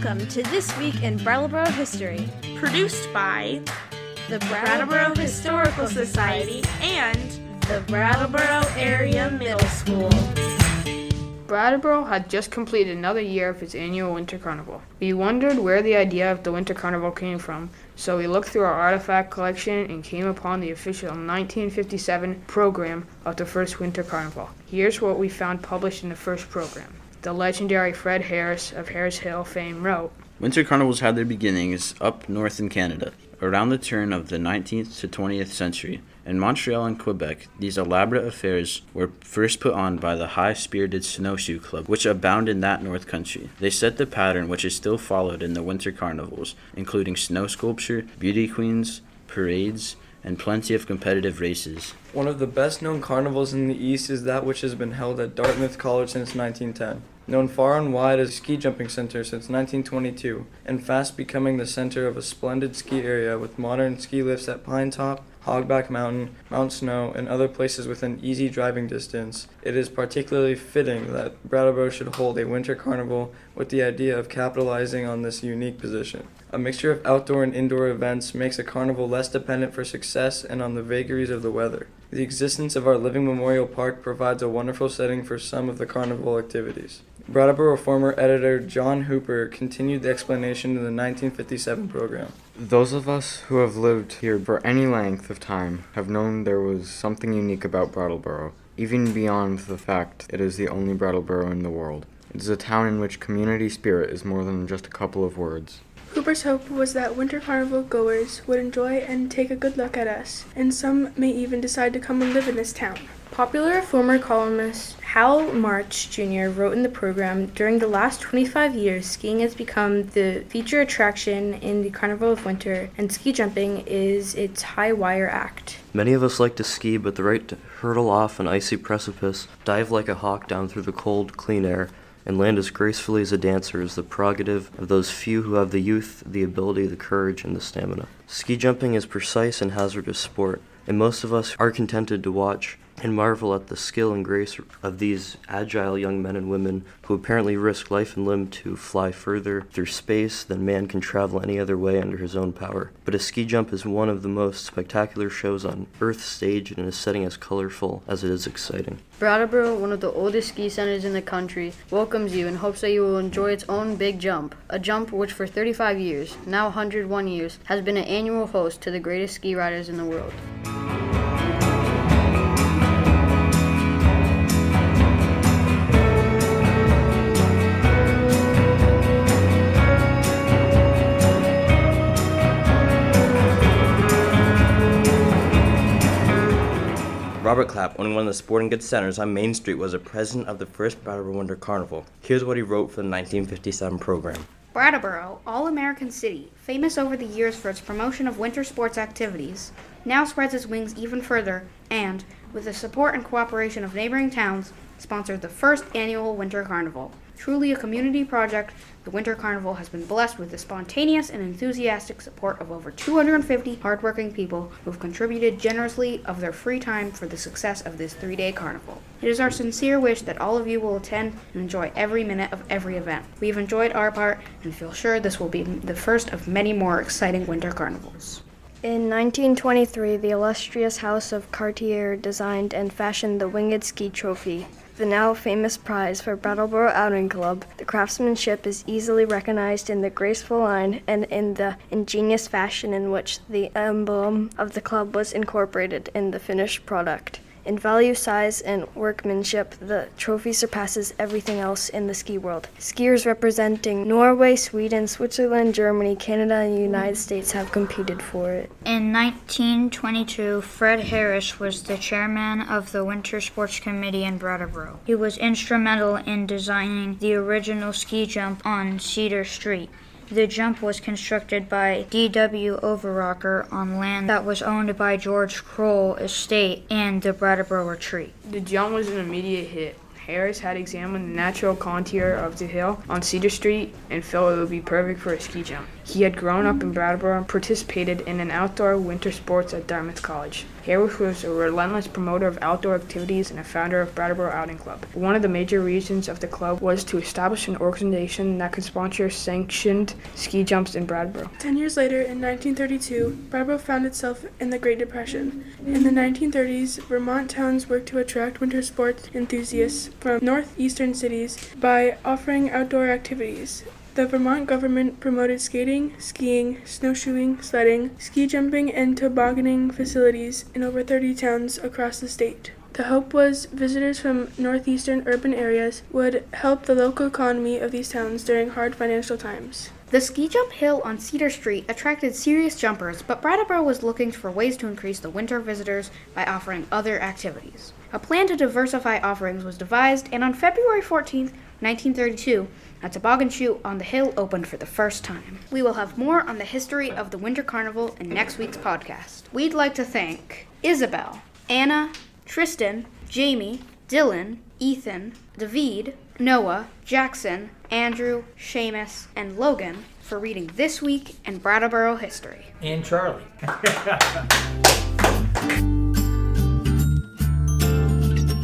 Welcome to This Week in Brattleboro History, produced by the Brattleboro Historical Society and the Brattleboro Area Middle School. Brattleboro had just completed another year of its annual Winter Carnival. We wondered where the idea of the Winter Carnival came from, so we looked through our artifact collection and came upon the official 1957 program of the first Winter Carnival. Here's what we found published in the first program. The legendary Fred Harris of Harris Hill fame wrote Winter carnivals had their beginnings up north in Canada. Around the turn of the 19th to 20th century, in Montreal and Quebec, these elaborate affairs were first put on by the high spirited snowshoe club, which abound in that north country. They set the pattern which is still followed in the winter carnivals, including snow sculpture, beauty queens, parades, and plenty of competitive races. One of the best known carnivals in the East is that which has been held at Dartmouth College since 1910. Known far and wide as a ski jumping center since 1922, and fast becoming the center of a splendid ski area with modern ski lifts at Pine Top, Hogback Mountain, Mount Snow, and other places within easy driving distance, it is particularly fitting that Brattleboro should hold a winter carnival with the idea of capitalizing on this unique position. A mixture of outdoor and indoor events makes a carnival less dependent for success and on the vagaries of the weather. The existence of our living memorial park provides a wonderful setting for some of the carnival activities. Brattleboro former editor John Hooper continued the explanation in the 1957 program. Those of us who have lived here for any length of time have known there was something unique about Brattleboro, even beyond the fact it is the only Brattleboro in the world. It is a town in which community spirit is more than just a couple of words. Hooper's hope was that Winter Carnival goers would enjoy and take a good look at us, and some may even decide to come and live in this town. Popular former columnist Hal March Jr. wrote in the program During the last 25 years, skiing has become the feature attraction in the Carnival of Winter, and ski jumping is its high wire act. Many of us like to ski, but the right to hurtle off an icy precipice, dive like a hawk down through the cold, clean air, and land as gracefully as a dancer is the prerogative of those few who have the youth, the ability, the courage, and the stamina. Ski jumping is precise and hazardous sport, and most of us are contented to watch and marvel at the skill and grace of these agile young men and women who apparently risk life and limb to fly further through space than man can travel any other way under his own power. But a ski jump is one of the most spectacular shows on Earth's stage and is setting as colorful as it is exciting. Brattleboro, one of the oldest ski centers in the country, welcomes you and hopes that you will enjoy its own big jump. A jump which for 35 years, now 101 years, has been an annual host to the greatest ski riders in the world. Robert Clapp, owning one of the sporting goods centers on Main Street, was a president of the first Brattleboro Winter Carnival. Here's what he wrote for the 1957 program. Brattleboro, all American city, famous over the years for its promotion of winter sports activities, now spreads its wings even further and, with the support and cooperation of neighboring towns, sponsored the first annual Winter Carnival. Truly a community project, the Winter Carnival has been blessed with the spontaneous and enthusiastic support of over 250 hardworking people who have contributed generously of their free time for the success of this three day carnival. It is our sincere wish that all of you will attend and enjoy every minute of every event. We've enjoyed our part and feel sure this will be the first of many more exciting winter carnivals. In 1923, the illustrious House of Cartier designed and fashioned the Winged Ski Trophy, the now famous prize for Brattleboro Outing Club. The craftsmanship is easily recognized in the graceful line and in the ingenious fashion in which the emblem of the club was incorporated in the finished product. In value, size, and workmanship, the trophy surpasses everything else in the ski world. Skiers representing Norway, Sweden, Switzerland, Germany, Canada, and the United States have competed for it. In 1922, Fred Harris was the chairman of the Winter Sports Committee in Brattleboro. He was instrumental in designing the original ski jump on Cedar Street. The jump was constructed by D.W. Overrocker on land that was owned by George Crowell Estate and the Brattleboro Retreat. The jump was an immediate hit. Harris had examined the natural contour of the hill on Cedar Street and felt it would be perfect for a ski jump. He had grown up in Brattleboro and participated in an outdoor winter sports at Dartmouth College. Harris was a relentless promoter of outdoor activities and a founder of Brattleboro Outing Club. One of the major reasons of the club was to establish an organization that could sponsor sanctioned ski jumps in Brattleboro. Ten years later, in 1932, Brattleboro found itself in the Great Depression. In the 1930s, Vermont towns worked to attract winter sports enthusiasts from northeastern cities by offering outdoor activities. The Vermont government promoted skating, skiing, snowshoeing, sledding, ski jumping, and tobogganing facilities in over 30 towns across the state. The hope was visitors from northeastern urban areas would help the local economy of these towns during hard financial times. The ski jump hill on Cedar Street attracted serious jumpers, but Brattleboro was looking for ways to increase the winter visitors by offering other activities. A plan to diversify offerings was devised, and on February 14, 1932, a toboggan chute on the hill opened for the first time. We will have more on the history of the Winter Carnival in next week's podcast. We'd like to thank Isabel, Anna, Tristan, Jamie, Dylan, Ethan, David, Noah, Jackson, Andrew, Seamus, and Logan for reading This Week in Brattleboro History. And Charlie.